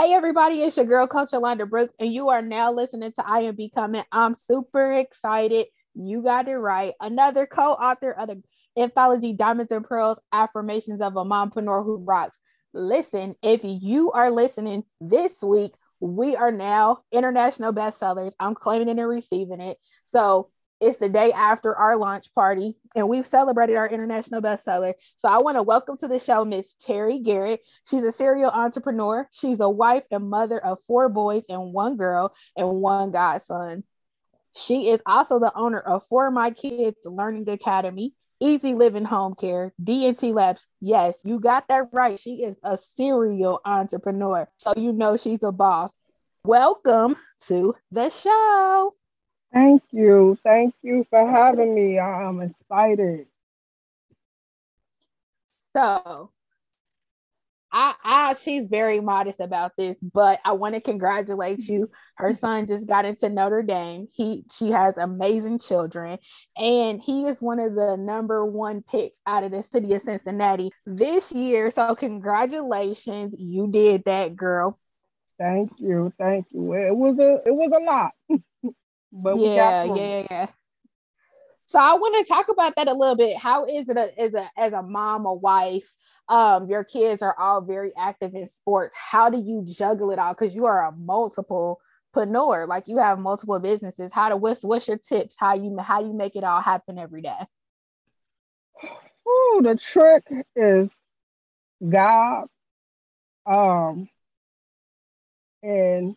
Hey everybody, it's your girl Coach Yolanda Brooks, and you are now listening to I Am Becoming. I'm super excited. You got it right. Another co-author of the anthology Diamonds and Pearls: Affirmations of a Mompreneur Who Rocks. Listen, if you are listening this week, we are now international bestsellers. I'm claiming it and receiving it. So it's the day after our launch party, and we've celebrated our international bestseller. So I want to welcome to the show Miss Terry Garrett. She's a serial entrepreneur. She's a wife and mother of four boys and one girl and one godson. She is also the owner of For My Kids Learning Academy, Easy Living Home Care, DNT Labs. Yes, you got that right. She is a serial entrepreneur. So you know she's a boss. Welcome to the show. Thank you. Thank you for having me. I'm excited. So, I, I, she's very modest about this, but I want to congratulate you. Her son just got into Notre Dame. He, she has amazing children, and he is one of the number one picks out of the city of Cincinnati this year. So, congratulations, you did that, girl. Thank you, thank you. It was a, it was a lot. But yeah, yeah, yeah. So I want to talk about that a little bit. How is it a, as a as a mom or wife? Um, your kids are all very active in sports. How do you juggle it all? Because you are a multiple preneur, like you have multiple businesses. How to what's what's your tips? How you how you make it all happen every day? Oh, the trick is God. Um, and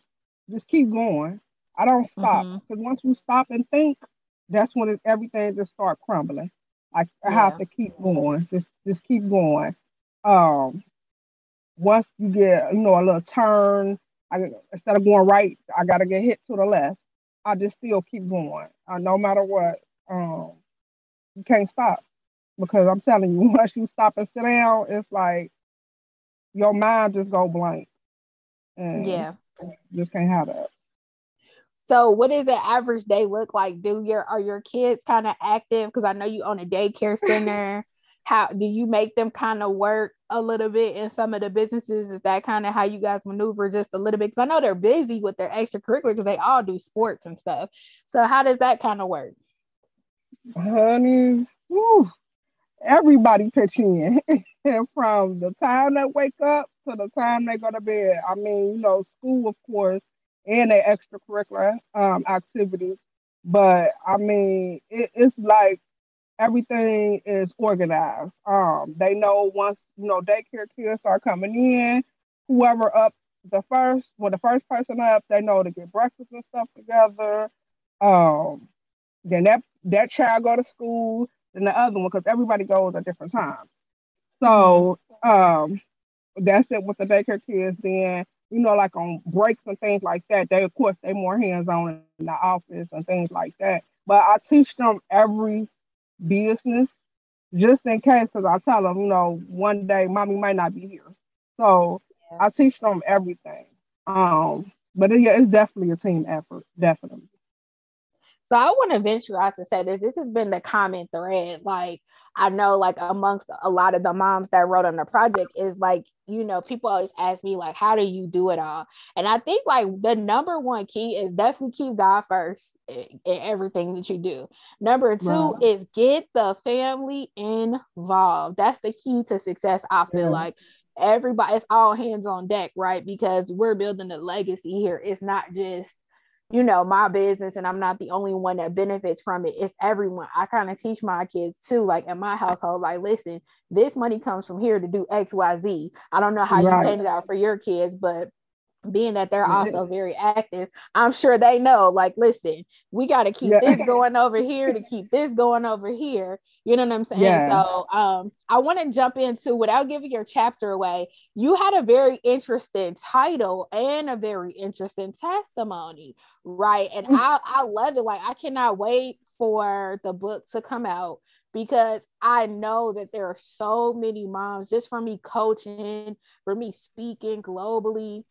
just keep going. I don't stop because mm-hmm. once you stop and think, that's when it, everything just start crumbling. I, I yeah. have to keep going, just just keep going. Um, once you get you know a little turn, I instead of going right, I gotta get hit to the left. I just still keep going, uh, no matter what. Um, you can't stop because I'm telling you, once you stop and sit down, it's like your mind just go blank. And yeah, just can't have that. So, what does the average day look like? Do your are your kids kind of active? Because I know you own a daycare center. how do you make them kind of work a little bit in some of the businesses? Is that kind of how you guys maneuver just a little bit? Because I know they're busy with their extracurricular because they all do sports and stuff. So, how does that kind of work? Honey, whew, everybody pitch in from the time they wake up to the time they go to bed. I mean, you know, school, of course and their extracurricular um, activities. But I mean, it, it's like everything is organized. Um, they know once you know daycare kids start coming in, whoever up the first, when the first person up, they know to get breakfast and stuff together. Um, then that that child go to school, then the other one because everybody goes at different times. So um, that's it with the daycare kids. Then you know, like on breaks and things like that, they of course they more hands on in the office and things like that. But I teach them every business just in case, because I tell them, you know, one day mommy might not be here, so yeah. I teach them everything. Um, but it, yeah, it's definitely a team effort, definitely. So I want to venture out to say this. This has been the common thread. Like I know, like amongst a lot of the moms that wrote on the project, is like you know people always ask me like, how do you do it all? And I think like the number one key is definitely keep God first in, in everything that you do. Number two is get the family involved. That's the key to success. I feel yeah. like everybody, it's all hands on deck, right? Because we're building a legacy here. It's not just you know my business and i'm not the only one that benefits from it it's everyone i kind of teach my kids too like in my household like listen this money comes from here to do xyz i don't know how right. you paint it out for your kids but being that they're also very active, I'm sure they know, like, listen, we got to keep yeah. this going over here to keep this going over here. You know what I'm saying? Yeah. So um, I want to jump into without giving your chapter away. You had a very interesting title and a very interesting testimony, right? And mm. I, I love it. Like, I cannot wait for the book to come out because I know that there are so many moms just for me coaching, for me speaking globally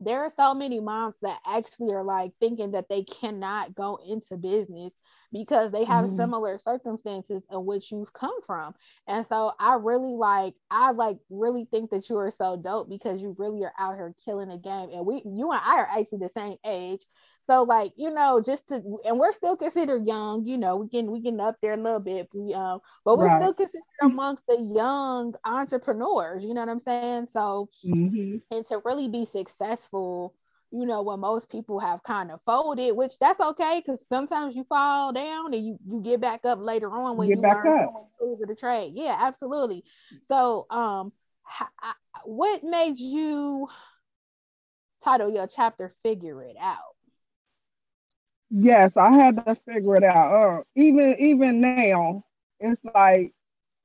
there are so many moms that actually are like thinking that they cannot go into business because they have mm-hmm. similar circumstances in which you've come from. And so I really like I like really think that you are so dope because you really are out here killing the game. And we you and I are actually the same age. So like, you know, just to and we're still considered young, you know, we can we can up there a little bit, we um, but we're right. still considered amongst the young entrepreneurs, you know what I'm saying? So mm-hmm. and to really be successful, you know, when most people have kind of folded, which that's okay because sometimes you fall down and you you get back up later on when you, you learn tools of the trade. Yeah, absolutely. So um what made you title your chapter figure it out Yes, I had to figure it out. Uh, even even now, it's like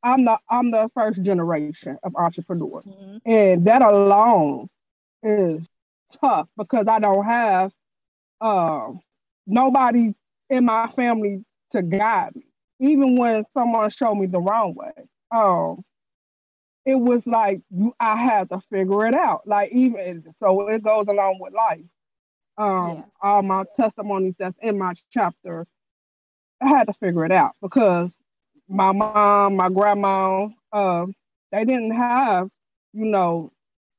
I'm the I'm the first generation of entrepreneurs, mm-hmm. and that alone is tough because I don't have uh, nobody in my family to guide me. Even when someone showed me the wrong way, um, it was like I had to figure it out. Like even so, it goes along with life um, yeah. all my testimonies that's in my chapter, I had to figure it out because my mom, my grandma, uh, they didn't have, you know,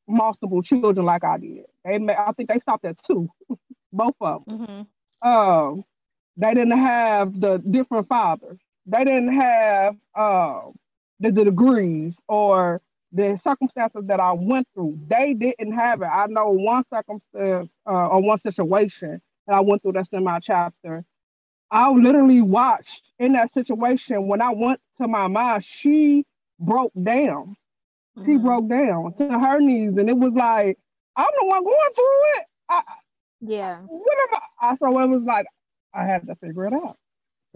multiple children like I did. They, I think they stopped at two, both of them. Mm-hmm. Um, they didn't have the different fathers. They didn't have uh, the, the degrees or the circumstances that I went through, they didn't have it. I know one circumstance uh, or one situation that I went through that's in my chapter. I literally watched in that situation when I went to my mom, she broke down. Mm-hmm. She broke down to her knees, and it was like, I'm the one going through it. I, yeah. What am I? So it was like, I had to figure it out.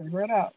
Figure it out.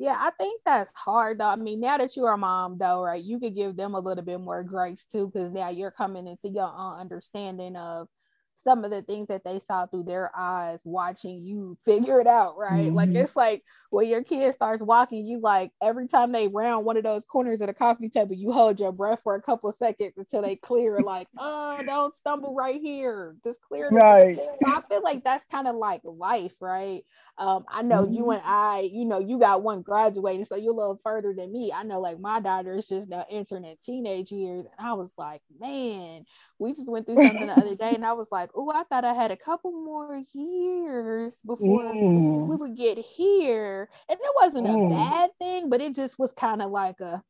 Yeah, I think that's hard though. I mean, now that you're a mom though, right, you could give them a little bit more grace too, because now you're coming into your own understanding of some of the things that they saw through their eyes watching you figure it out, right? Mm-hmm. Like it's like when your kid starts walking, you like every time they round one of those corners of the coffee table, you hold your breath for a couple of seconds until they clear, like, oh, don't stumble right here. Just clear. Right. So I feel like that's kind of like life, right? Um, I know mm-hmm. you and I, you know, you got one graduating, so you're a little further than me. I know like my daughter is just now entering in teenage years, and I was like, man, we just went through something the other day, and I was like, oh, I thought I had a couple more years before mm. we would get here, and it wasn't mm. a bad thing, but it just was kind of like a,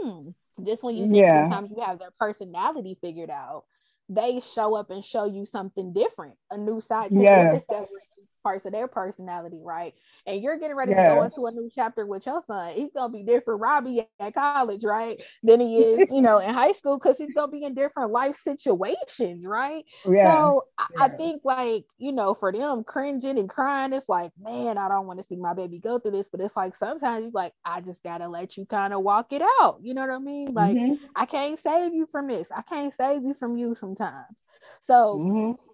hmm. Just when you think yeah. sometimes you have their personality figured out, they show up and show you something different, a new side. Yeah parts of their personality, right? And you're getting ready yes. to go into a new chapter with your son. He's gonna be different, Robbie at college, right? Than he is, you know, in high school because he's gonna be in different life situations, right? Yeah. So yeah. I, I think like, you know, for them cringing and crying, it's like, man, I don't want to see my baby go through this. But it's like sometimes you're like, I just gotta let you kind of walk it out. You know what I mean? Like, mm-hmm. I can't save you from this. I can't save you from you sometimes. So mm-hmm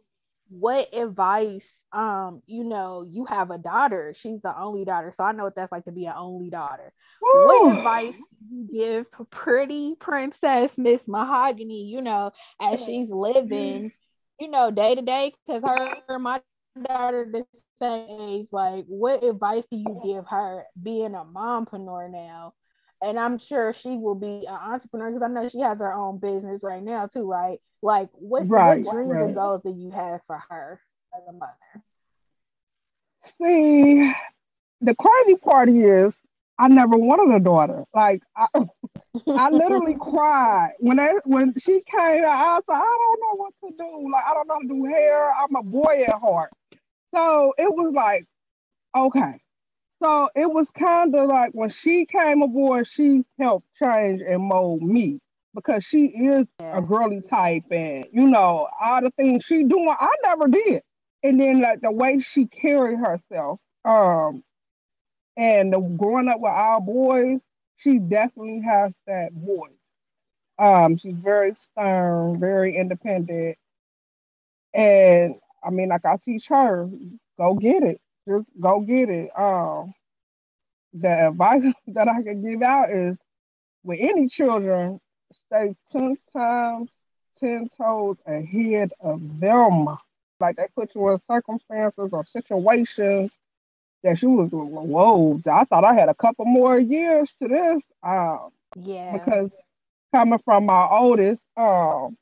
what advice um you know you have a daughter she's the only daughter so i know what that's like to be an only daughter. Woo! what advice do you give pretty princess miss mahogany you know as she's living you know day to day? Because her my daughter the same age like what advice do you give her being a mompreneur now and I'm sure she will be an entrepreneur because I know she has her own business right now too, right? Like, what, right, what dreams right. and goals do you have for her as a mother? See, the crazy part is I never wanted a daughter. Like, I, I literally cried when I, when she came out. I was like, I don't know what to do. Like, I don't know how to do hair. I'm a boy at heart. So it was like, okay, so it was kind of like when she came aboard, she helped change and mold me because she is yeah. a girly type, and you know all the things she doing, I never did. And then like the way she carried herself, um, and the, growing up with our boys, she definitely has that voice. Um, she's very stern, very independent, and I mean, like I teach her, go get it just go get it. Um, the advice that I can give out is with any children, stay 10 times ten toes ahead of them. Like they put you in circumstances or situations that you was whoa. I thought I had a couple more years to this. Um, yeah. Because coming from my oldest, um,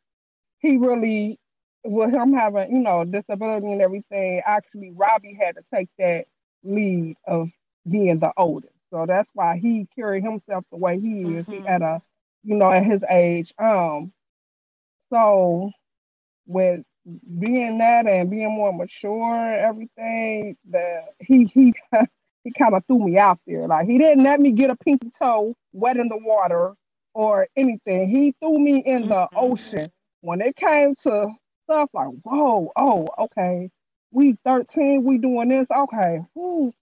he really with him having, you know, disability and everything, actually Robbie had to take that lead of being the oldest. So that's why he carried himself the way he is mm-hmm. at a, you know, at his age. Um, so with being that and being more mature and everything, that he he he kind of threw me out there. Like he didn't let me get a pinky toe wet in the water or anything. He threw me in the mm-hmm. ocean. When it came to stuff like, whoa, oh, okay, we 13, we doing this, okay, whoo,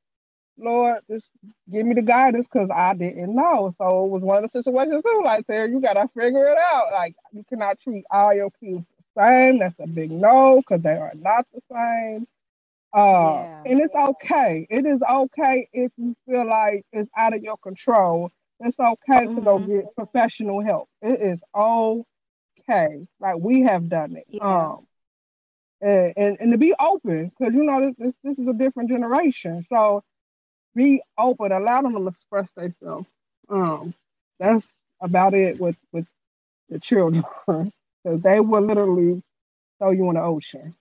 Lord, just give me the guidance because I didn't know. So it was one of the situations too. Like, Sarah, you gotta figure it out. Like, you cannot treat all your kids the same. That's a big no because they are not the same. Uh, yeah. and it's okay. It is okay if you feel like it's out of your control. It's okay mm-hmm. to go mm-hmm. get professional help. It is okay. Like we have done it. Yeah. Um, and, and, and to be open because you know this, this is a different generation. So be open, allow them to express themselves. Um, that's about it with with the children because they will literally throw you in the ocean.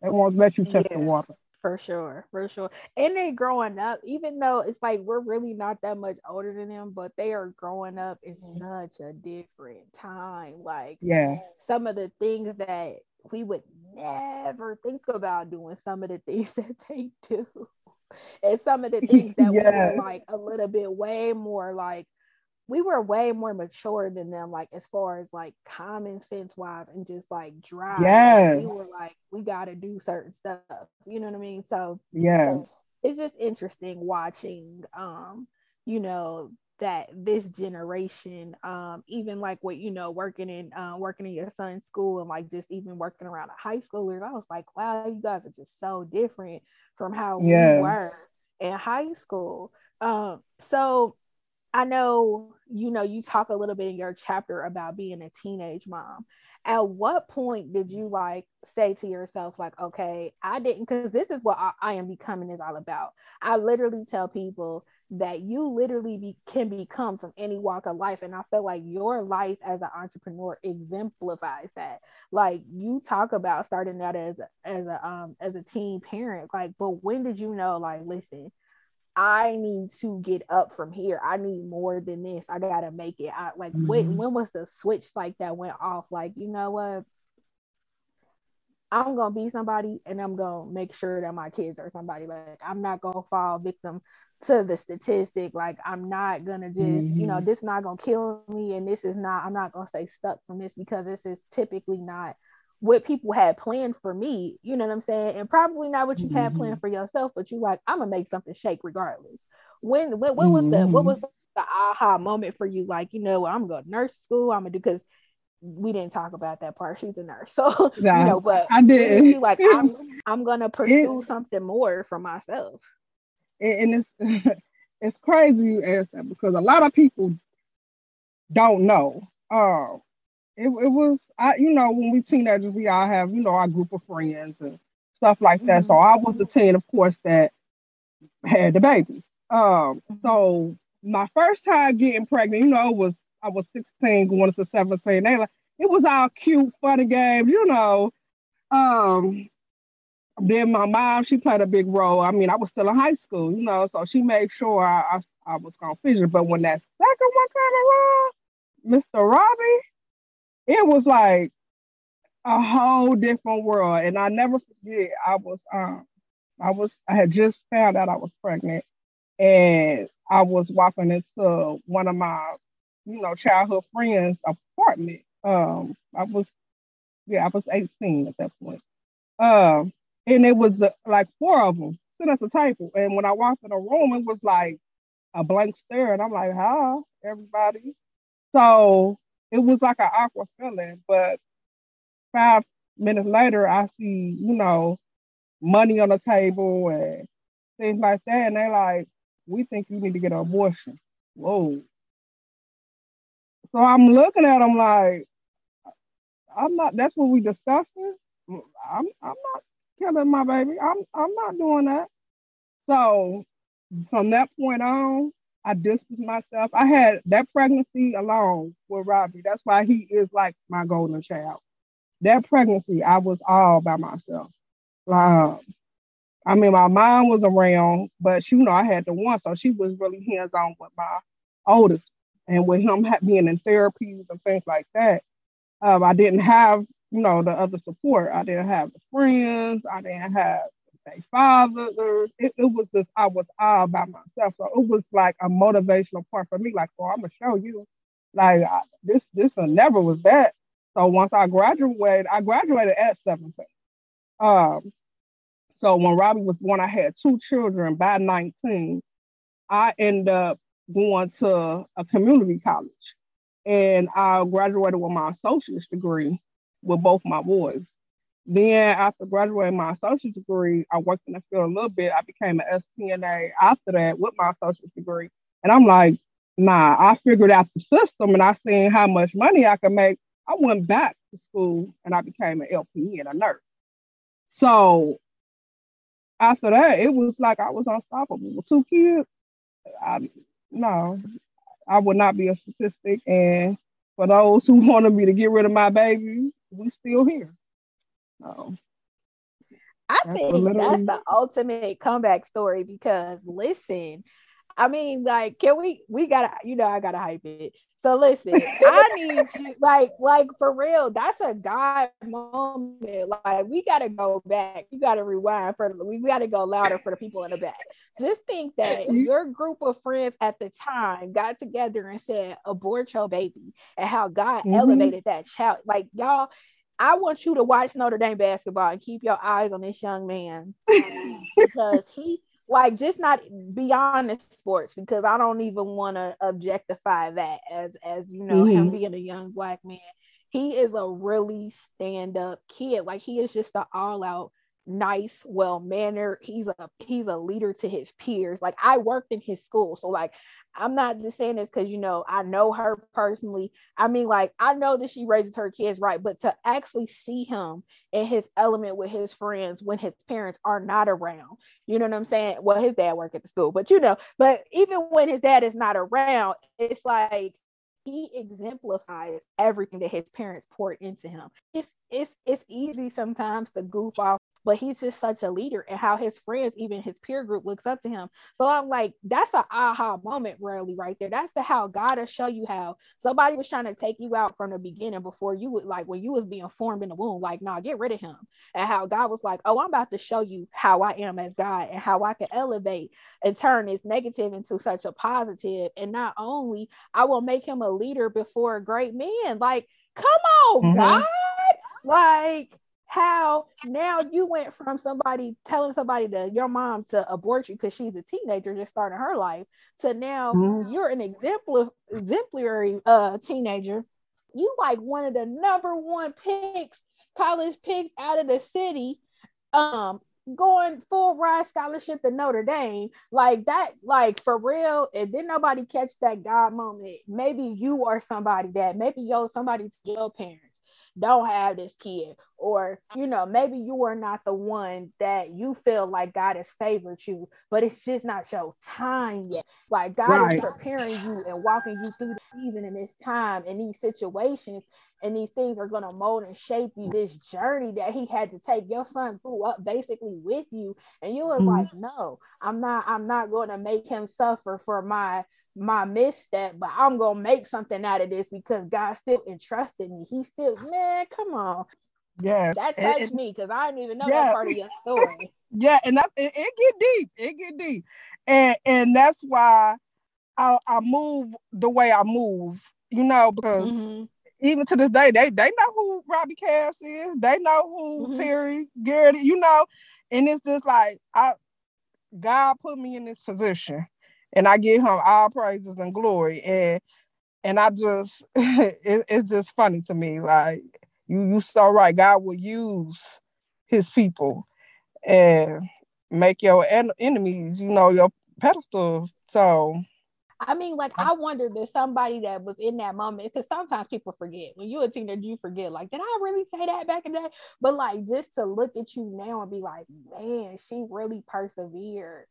They won't let you touch yeah, the water. For sure, for sure. And they growing up, even though it's like we're really not that much older than them, but they are growing up in mm-hmm. such a different time. Like, yeah, some of the things that we would never think about doing, some of the things that they do and some of the things that yeah. were like a little bit way more like we were way more mature than them, like as far as like common sense wise and just like drive. Yeah. Like, we were like, we gotta do certain stuff. You know what I mean? So yeah, it's just interesting watching um, you know, that this generation um even like what you know working in uh, working in your son's school and like just even working around the high schoolers i was like wow you guys are just so different from how yeah. we were in high school um so i know you know you talk a little bit in your chapter about being a teenage mom. At what point did you like say to yourself like okay i didn't because this is what I, I am becoming is all about. I literally tell people that you literally be, can become from any walk of life and i feel like your life as an entrepreneur exemplifies that. Like you talk about starting out as as a um as a teen parent like but when did you know like listen i need to get up from here i need more than this i gotta make it I, like mm-hmm. when when was the switch like that went off like you know what I'm gonna be somebody and I'm gonna make sure that my kids are somebody. Like I'm not gonna fall victim to the statistic. Like I'm not gonna just, mm-hmm. you know, mm-hmm. this is not gonna kill me, and this is not. I'm not gonna stay stuck from this because this is typically not what people had planned for me. You know what I'm saying? And probably not what you mm-hmm. had planned for yourself. But you like, I'm gonna make something shake regardless. When when, when was the what was the, the aha moment for you? Like, you know, I'm gonna nurse school. I'm gonna do because we didn't talk about that part. She's a nurse, so you know. But I did. Like, I'm I'm gonna pursue it, something more for myself and it's it's crazy you ask that because a lot of people don't know. Uh, it, it was I you know when we teenagers we all have you know our group of friends and stuff like that. Mm-hmm. So I was the teen, of course, that had the babies. Um, mm-hmm. so my first time getting pregnant, you know, was I was 16 going to 17. They like it was all cute, funny games, you know. Um, then my mom, she played a big role. I mean, I was still in high school, you know, so she made sure I, I, I was gonna finish. But when that second one came around, Mr. Robbie, it was like a whole different world. And I never forget, I was um I was I had just found out I was pregnant and I was walking into one of my, you know, childhood friends' apartment. Um, I was yeah, I was 18 at that point. Um, and it was like four of them sitting at the table. And when I walked in the room, it was like a blank stare, and I'm like, "Hi, everybody." So it was like an awkward feeling. But five minutes later, I see, you know, money on the table and things like that, and they're like, "We think you need to get an abortion." Whoa. So I'm looking at them like, I'm not. That's what we discussing. I'm I'm not killing my baby. I'm I'm not doing that. So from that point on, I distanced myself. I had that pregnancy alone with Robbie. That's why he is like my golden child. That pregnancy, I was all by myself. Um, I mean, my mom was around, but she, you know, I had the one, so she was really hands on with my oldest, and with him being in therapies and things like that. Um, I didn't have, you know, the other support. I didn't have the friends. I didn't have a father. It, it was just I was all by myself. So it was like a motivational part for me. Like, oh, I'm gonna show you, like I, this this never was that. So once I graduated, I graduated at 17. Um, so when Robbie was born, I had two children by 19. I ended up going to a community college and I graduated with my associate's degree with both my boys. Then after graduating my associate's degree, I worked in the field a little bit. I became an STNA after that with my associate's degree. And I'm like, nah, I figured out the system and I seen how much money I could make. I went back to school and I became an LP and a nurse. So after that, it was like I was unstoppable. With two kids, I, no, I would not be a statistic. And for those who wanted me to get rid of my baby, we still here. I think that's the ultimate comeback story because listen, I mean, like, can we we gotta, you know, I gotta hype it. So listen, I need you, like, like for real, that's a God moment. Like, we gotta go back. You gotta rewind for the we gotta go louder for the people in the back. Just think that your group of friends at the time got together and said, abort your baby, and how God mm-hmm. elevated that child. Like, y'all, I want you to watch Notre Dame basketball and keep your eyes on this young man because he like just not beyond the sports because I don't even want to objectify that as as you know mm-hmm. him being a young black man. He is a really stand up kid. Like he is just an all out nice, well mannered. He's a he's a leader to his peers. Like I worked in his school, so like I'm not just saying this because you know I know her personally. I mean, like I know that she raises her kids right, but to actually see him in his element with his friends when his parents are not around, you know what I'm saying? Well, his dad worked at the school, but you know, but even when his dad is not around, it's like he exemplifies everything that his parents poured into him. It's it's it's easy sometimes to goof off but he's just such a leader and how his friends, even his peer group, looks up to him. So I'm like, that's an aha moment, really, right there. That's the how God will show you how somebody was trying to take you out from the beginning before you would like when you was being formed in the womb, like, nah, get rid of him. And how God was like, oh, I'm about to show you how I am as God and how I can elevate and turn this negative into such a positive. And not only I will make him a leader before a great men. Like, come on, mm-hmm. God. Like how now you went from somebody telling somebody to your mom to abort you because she's a teenager just starting her life to now mm-hmm. you're an exemplar, exemplary uh, teenager. You like one of the number one picks, college picks out of the city, um, going full ride scholarship to Notre Dame. Like that, like for real. And then nobody catch that God moment. Maybe you are somebody that maybe yo somebody to your parents don't have this kid or you know maybe you are not the one that you feel like god has favored you but it's just not your time yet like god right. is preparing you and walking you through the season and this time and these situations and these things are going to mold and shape you this journey that he had to take your son grew up basically with you and you was mm-hmm. like no i'm not i'm not going to make him suffer for my my misstep, but I'm gonna make something out of this because God still entrusted me. He still, man, come on. Yes, that touched and, me because I didn't even know yeah. that part of your story. yeah, and that's it, it, get deep. It get deep, and and that's why I I move the way I move. You know, because mm-hmm. even to this day, they they know who Robbie Cass is. They know who mm-hmm. Terry Garrett. You know, and it's just like I God put me in this position and I give him all praises and glory. And and I just it, it's just funny to me. Like you you so right. God will use his people and make your en- enemies, you know, your pedestals. So I mean, like I wonder that somebody that was in that moment, because sometimes people forget. When you're a teenager, you forget. Like, did I really say that back in the day? But like, just to look at you now and be like, man, she really persevered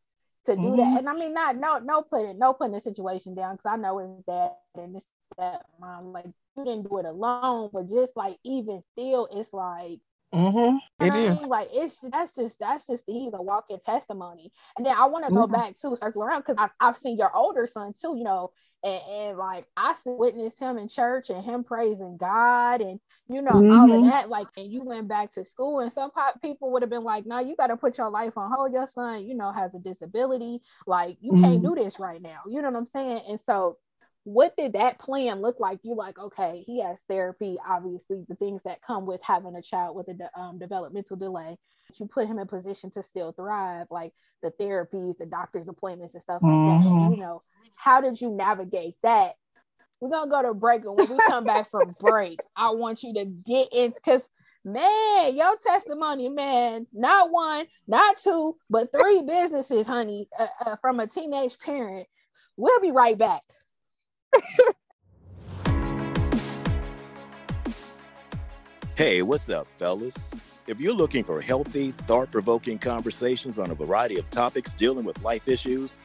to do mm-hmm. that. And I mean, not no no putting no putting the situation down because I know it's that and it's that mom like you didn't do it alone, but just like even still, it's like Mm-hmm. It is. Mean? Like it's that's just that's just he's a walking testimony. And then I want to go mm-hmm. back to circle around because I've, I've seen your older son too, you know, and, and like I witnessed him in church and him praising God and you know mm-hmm. all of that. Like, and you went back to school, and some people would have been like, "No, you got to put your life on hold. Your son, you know, has a disability. Like, you can't mm-hmm. do this right now. You know what I'm saying?" And so what did that plan look like? You like, okay, he has therapy, obviously, the things that come with having a child with a um, developmental delay. You put him in position to still thrive, like the therapies, the doctor's appointments, and stuff like mm-hmm. that. You know, how did you navigate that? We're gonna go to break, and when we come back from break, I want you to get in because man, your testimony, man, not one, not two, but three businesses, honey, uh, uh, from a teenage parent. We'll be right back. Hey, what's up, fellas? If you're looking for healthy, thought provoking conversations on a variety of topics dealing with life issues,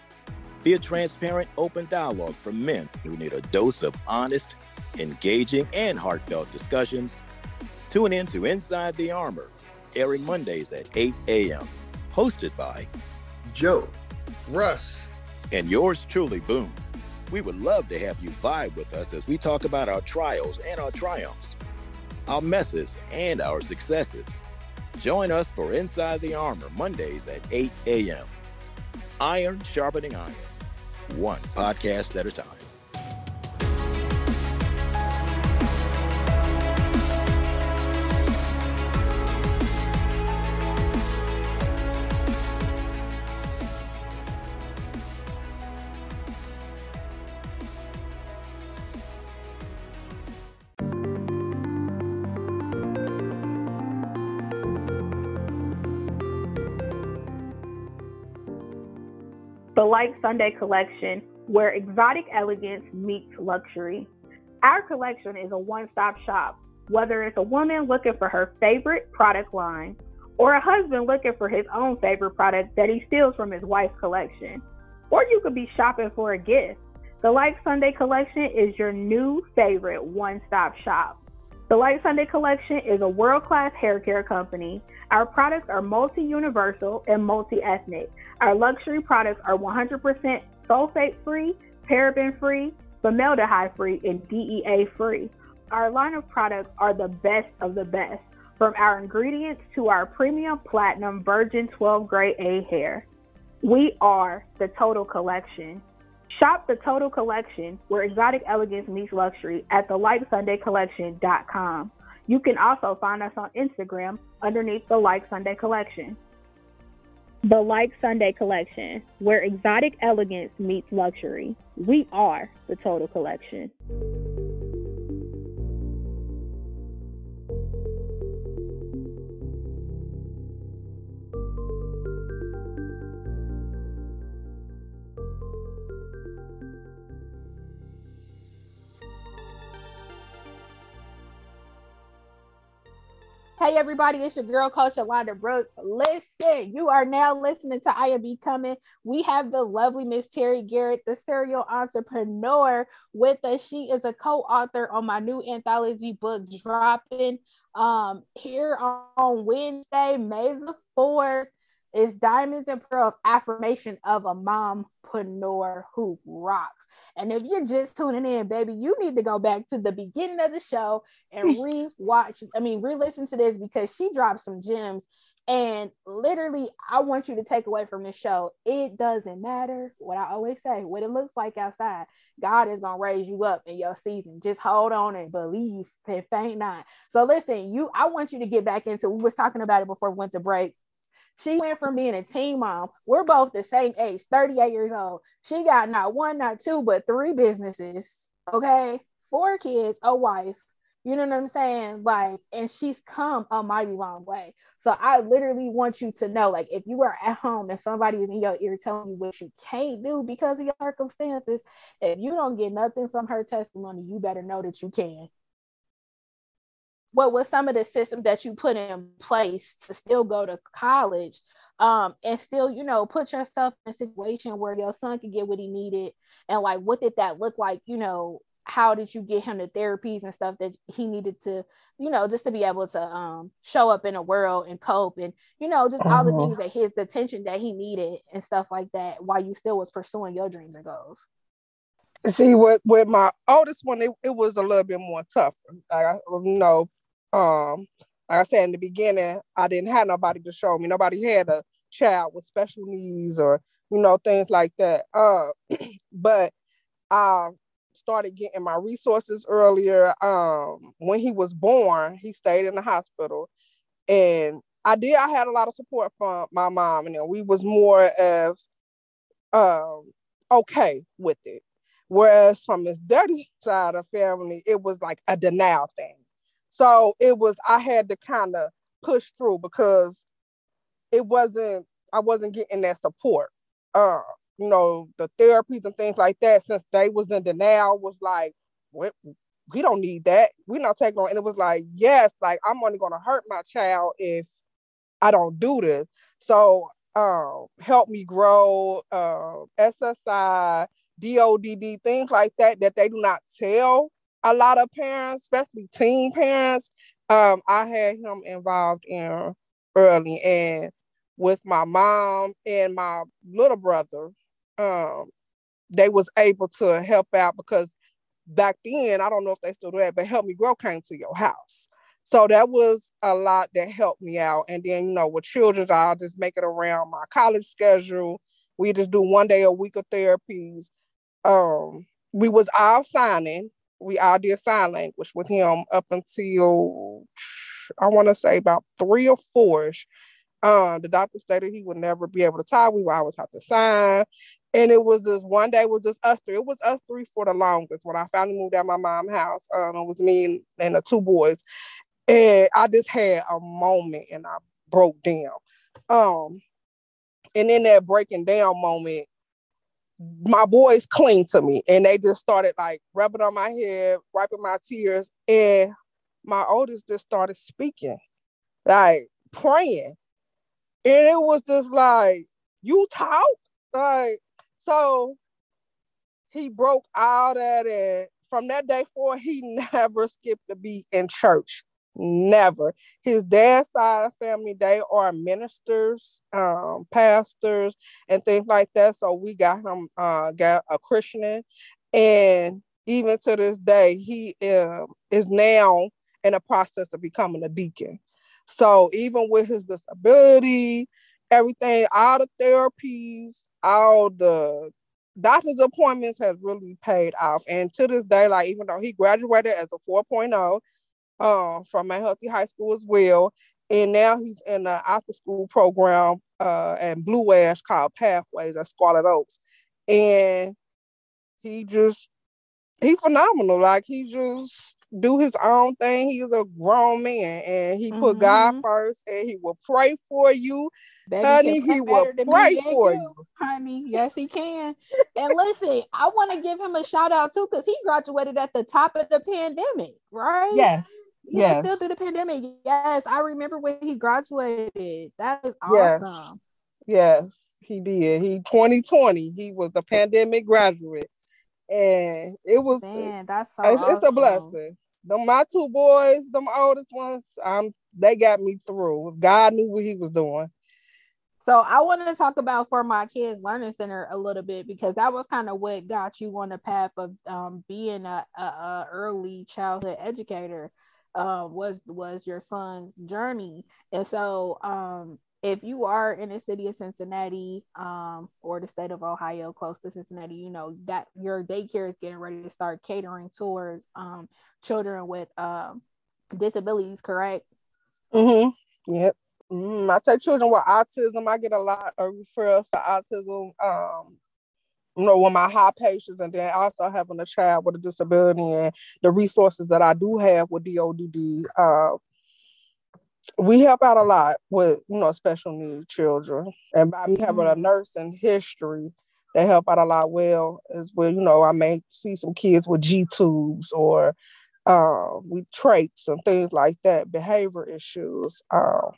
be a transparent, open dialogue for men who need a dose of honest, engaging, and heartfelt discussions, tune in to Inside the Armor, airing Mondays at 8 a.m., hosted by Joe, Russ, and yours truly, Boom. We would love to have you vibe with us as we talk about our trials and our triumphs, our messes and our successes. Join us for Inside the Armor Mondays at 8 a.m. Iron sharpening iron, one podcast at a time. Like Sunday collection, where exotic elegance meets luxury. Our collection is a one stop shop, whether it's a woman looking for her favorite product line or a husband looking for his own favorite product that he steals from his wife's collection. Or you could be shopping for a gift. The Like Sunday collection is your new favorite one stop shop. The Like Sunday collection is a world class hair care company. Our products are multi universal and multi ethnic. Our luxury products are 100% sulfate free, paraben free, formaldehyde free, and DEA free. Our line of products are the best of the best, from our ingredients to our premium platinum virgin 12 grade A hair. We are the total collection. Shop the total collection where exotic elegance meets luxury at thelikesundaycollection.com. You can also find us on Instagram underneath the Like Sunday Collection. The Like Sunday Collection, where exotic elegance meets luxury. We are the total collection. Hey everybody, it's your girl coach Alonda Brooks. Listen, you are now listening to I Am Becoming. We have the lovely Miss Terry Garrett, the serial entrepreneur, with us. She is a co-author on my new anthology book dropping um here on Wednesday, May the 4th is Diamonds and Pearls affirmation of a mompreneur who rocks. And if you're just tuning in, baby, you need to go back to the beginning of the show and re-watch, I mean, re-listen to this because she dropped some gems. And literally, I want you to take away from this show. It doesn't matter what I always say, what it looks like outside. God is gonna raise you up in your season. Just hold on and believe and faint not. So listen, you I want you to get back into we was talking about it before we went to break she went from being a teen mom. We're both the same age, 38 years old. She got not one, not two, but three businesses. Okay. Four kids, a wife. You know what I'm saying? Like, and she's come a mighty long way. So I literally want you to know, like, if you are at home and somebody is in your ear telling you what you can't do because of your circumstances, if you don't get nothing from her testimony, you better know that you can. What was some of the systems that you put in place to still go to college um, and still, you know, put yourself in a situation where your son could get what he needed? And like, what did that look like, you know, how did you get him the therapies and stuff that he needed to you know just to be able to um show up in a world and cope and you know just all the uh-huh. things that his the attention that he needed and stuff like that while you still was pursuing your dreams and goals see with with my oldest one it, it was a little bit more tougher like I, you know um like i said in the beginning i didn't have nobody to show me nobody had a child with special needs or you know things like that uh but I started getting my resources earlier. Um, when he was born, he stayed in the hospital, and I did. I had a lot of support from my mom, and we was more of um, okay with it. Whereas from his dirty side of family, it was like a denial thing. So it was I had to kind of push through because it wasn't I wasn't getting that support. Uh, you know, the therapies and things like that, since they was in denial, was like, we, we don't need that. We're not taking on. And it was like, yes, like I'm only gonna hurt my child if I don't do this. So um, help me grow, uh, SSI, DODD, things like that, that they do not tell a lot of parents, especially teen parents. Um, I had him involved in early and with my mom and my little brother um, they was able to help out because back then, I don't know if they still do that, but Help Me Grow came to your house. So that was a lot that helped me out. And then, you know, with children, I'll just make it around my college schedule. We just do one day a week of therapies. Um, we was all signing. We all did sign language with him up until I want to say about three or four. Um, the doctor stated he would never be able to talk. We would always have to sign. And it was this one day was just us three. It was us three for the longest. When I finally moved out my mom's house, um, it was me and, and the two boys. And I just had a moment and I broke down. Um, and in that breaking down moment, my boys cling to me and they just started like rubbing on my head, wiping my tears. And my oldest just started speaking, like praying. And it was just like, you talk? Like, so he broke out at it. From that day forward, he never skipped a beat in church. Never. His dad's side of family, they are ministers, um, pastors, and things like that. So we got him uh, got a Christian, and even to this day, he um, is now in the process of becoming a deacon. So even with his disability, everything, all the therapies, all the doctor's appointments has really paid off. And to this day, like even though he graduated as a 4.0 uh, from a healthy high school as well, and now he's in an after school program uh, at Blue Ash called Pathways at Scarlet Oaks. And he just he phenomenal. Like he just do his own thing. He's a grown man and he mm-hmm. put God mm-hmm. first and he will pray for you. Baby honey, he will pray for you. Honey, yes, he can. and listen, I want to give him a shout out too because he graduated at the top of the pandemic, right? Yes. Yeah, yes. still through the pandemic. Yes, I remember when he graduated. That is awesome. Yes, yes he did. He 2020, he was a pandemic graduate and it was man, that's so it's, awesome. it's a blessing. The my two boys, the oldest ones, um, they got me through. God knew what He was doing. So I want to talk about for my kids learning center a little bit because that was kind of what got you on the path of um, being a, a, a, early childhood educator. Uh, was was your son's journey, and so um, if you are in the city of Cincinnati um, or the state of Ohio, close to Cincinnati, you know that your daycare is getting ready to start catering towards um, children with um, disabilities. Correct? Mm-hmm. Yep. Mm, I take children with autism. I get a lot of referrals for autism. Um, you know, with my high patients and then also having a child with a disability and the resources that I do have with DODD, uh, we help out a lot with, you know, special needs children. And by me having a mm-hmm. nursing history, they help out a lot well as well. You know, I may see some kids with G tubes or uh, with trachs and things like that, behavior issues. Uh,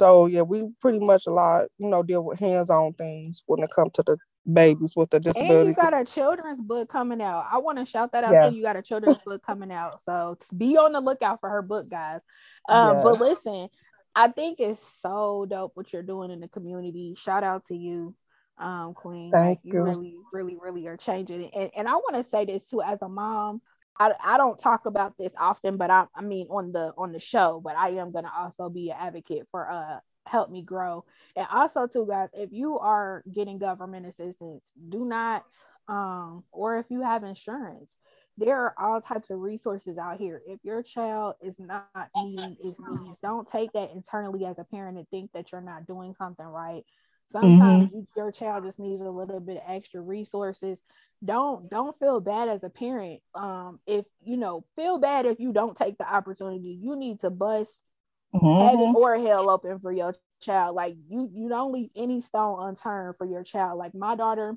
so yeah, we pretty much a lot, you know, deal with hands-on things when it comes to the babies with the disability. And you got a children's book coming out. I want to shout that out yeah. too. You got a children's book coming out. So be on the lookout for her book, guys. Um, yes. but listen, I think it's so dope what you're doing in the community. Shout out to you, um, Queen. Thank you. You really, really, really are changing it. And, and I want to say this too, as a mom, I, I don't talk about this often, but I, I mean on the on the show, but I am gonna also be an advocate for uh help me grow. And also too, guys, if you are getting government assistance, do not um or if you have insurance, there are all types of resources out here. If your child is not meeting its needs, don't take that internally as a parent and think that you're not doing something right. Sometimes mm-hmm. you, your child just needs a little bit extra resources. Don't don't feel bad as a parent. Um, if you know, feel bad if you don't take the opportunity. You need to bust mm-hmm. heaven or hell open for your child. Like you, you don't leave any stone unturned for your child. Like my daughter,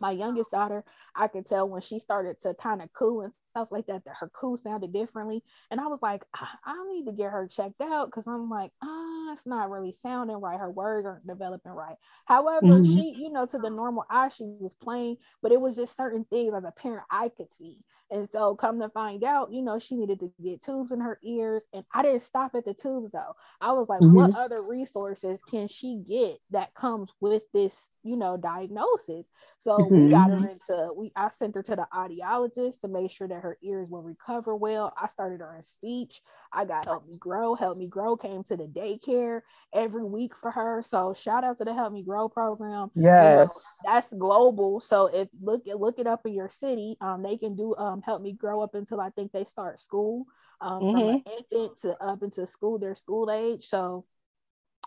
my youngest daughter, I could tell when she started to kind of coo and stuff like that, that her coo sounded differently. And I was like, I, I need to get her checked out because I'm like, ah, it's not really sounding right. Her words aren't developing right. However, mm-hmm. she, you know, to the normal eye, she was playing, but it was just certain things as a parent I could see. And so, come to find out, you know, she needed to get tubes in her ears. And I didn't stop at the tubes though. I was like, mm-hmm. what other resources can she get that comes with this, you know, diagnosis? So mm-hmm. we got her into, we I sent her to the audiologist to make sure that her ears will recover well. I started her in speech. I got Help Me Grow. Help Me Grow came to the daycare every week for her. So shout out to the Help Me Grow program. Yes, you know, that's global. So if look look it up in your city, um, they can do um um, helped me grow up until I think they start school, um, mm-hmm. from an infant to up into school, their school age. So,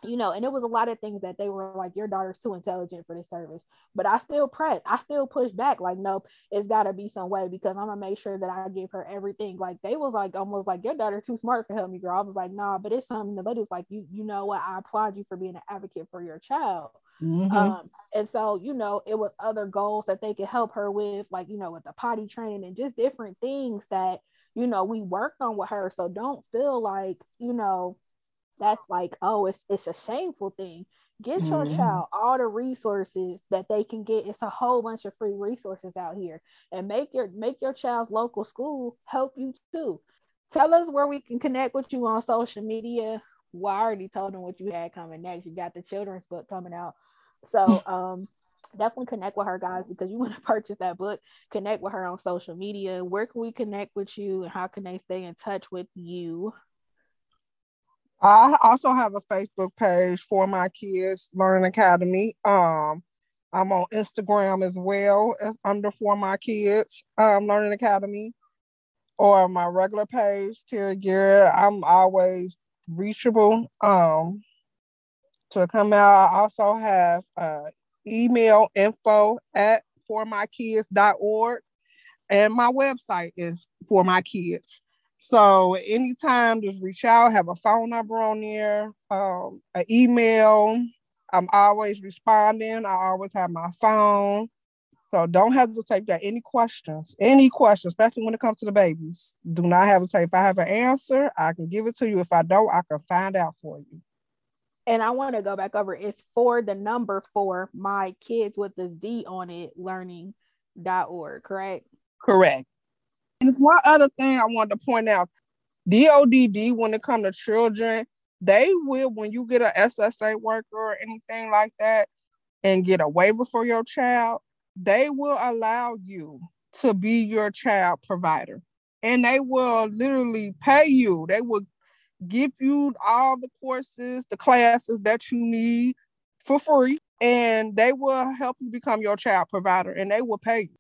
you know, and it was a lot of things that they were like, your daughter's too intelligent for this service. But I still press, I still push back, like, nope, it's gotta be some way because I'm gonna make sure that I give her everything. Like they was like almost like your daughter too smart for help me grow. I was like, nah, but it's something the lady was like, you you know what, I applaud you for being an advocate for your child. Mm-hmm. Um, and so, you know, it was other goals that they could help her with, like, you know, with the potty training and just different things that, you know, we worked on with her. So don't feel like, you know, that's like, oh, it's it's a shameful thing. Get your mm-hmm. child all the resources that they can get. It's a whole bunch of free resources out here. And make your make your child's local school help you too. Tell us where we can connect with you on social media. Well, I already told them what you had coming next. You got the children's book coming out. So um definitely connect with her guys because you want to purchase that book connect with her on social media where can we connect with you and how can they stay in touch with you i also have a facebook page for my kids learning academy um i'm on instagram as well as under for my kids um learning academy or my regular page terry garrett i'm always reachable um to come out. I also have uh, email info at formykids.org and my website is for my kids. So anytime, just reach out. Have a phone number on there, um, an email. I'm always responding. I always have my phone. So don't hesitate. Got any questions? Any questions, especially when it comes to the babies? Do not hesitate. If I have an answer, I can give it to you. If I don't, I can find out for you and I want to go back over it's for the number for my kids with the Z on it learning.org, correct? Correct. And one other thing I wanted to point out DODD, when it comes to children, they will, when you get a SSA worker or anything like that and get a waiver for your child, they will allow you to be your child provider. And they will literally pay you. They will give you all the courses, the classes that you need for free, and they will help you become your child provider and they will pay you.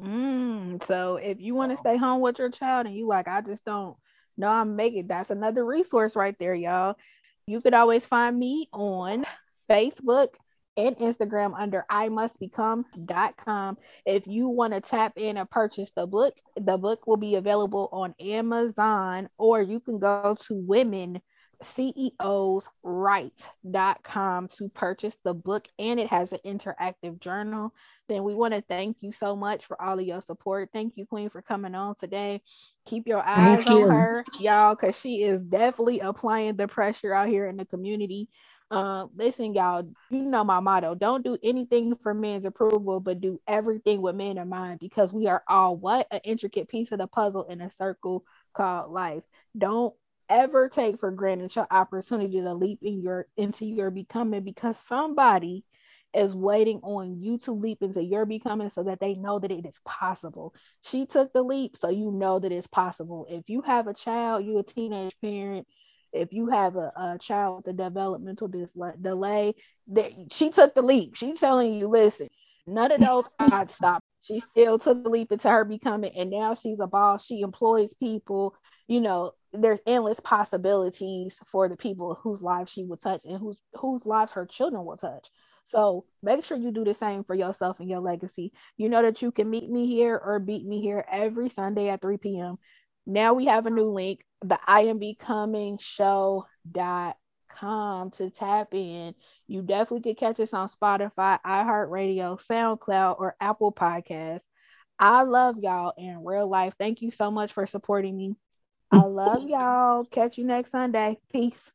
Mm, so if you want to stay home with your child and you like, I just don't know I'm making that's another resource right there, y'all. You could always find me on Facebook and Instagram under I must become.com. If you want to tap in and purchase the book, the book will be available on Amazon or you can go to women ceosright.com to purchase the book and it has an interactive journal. Then we want to thank you so much for all of your support. Thank you queen for coming on today. Keep your eyes thank on you. her y'all because she is definitely applying the pressure out here in the community. Uh, listen, y'all, you know my motto don't do anything for men's approval, but do everything with men in mind because we are all what? An intricate piece of the puzzle in a circle called life. Don't ever take for granted your opportunity to leap in your into your becoming because somebody is waiting on you to leap into your becoming so that they know that it is possible. She took the leap, so you know that it's possible. If you have a child, you a teenage parent, if you have a, a child with a developmental delay, that she took the leap. She's telling you, listen, none of those odds stop. She still took the leap into her becoming, and now she's a boss. She employs people. You know, there's endless possibilities for the people whose lives she will touch and whose whose lives her children will touch. So make sure you do the same for yourself and your legacy. You know that you can meet me here or beat me here every Sunday at 3 p.m. Now we have a new link, the I show.com to tap in. You definitely could catch us on Spotify, iHeartRadio, SoundCloud, or Apple Podcasts. I love y'all in real life. Thank you so much for supporting me. I love y'all. Catch you next Sunday. Peace.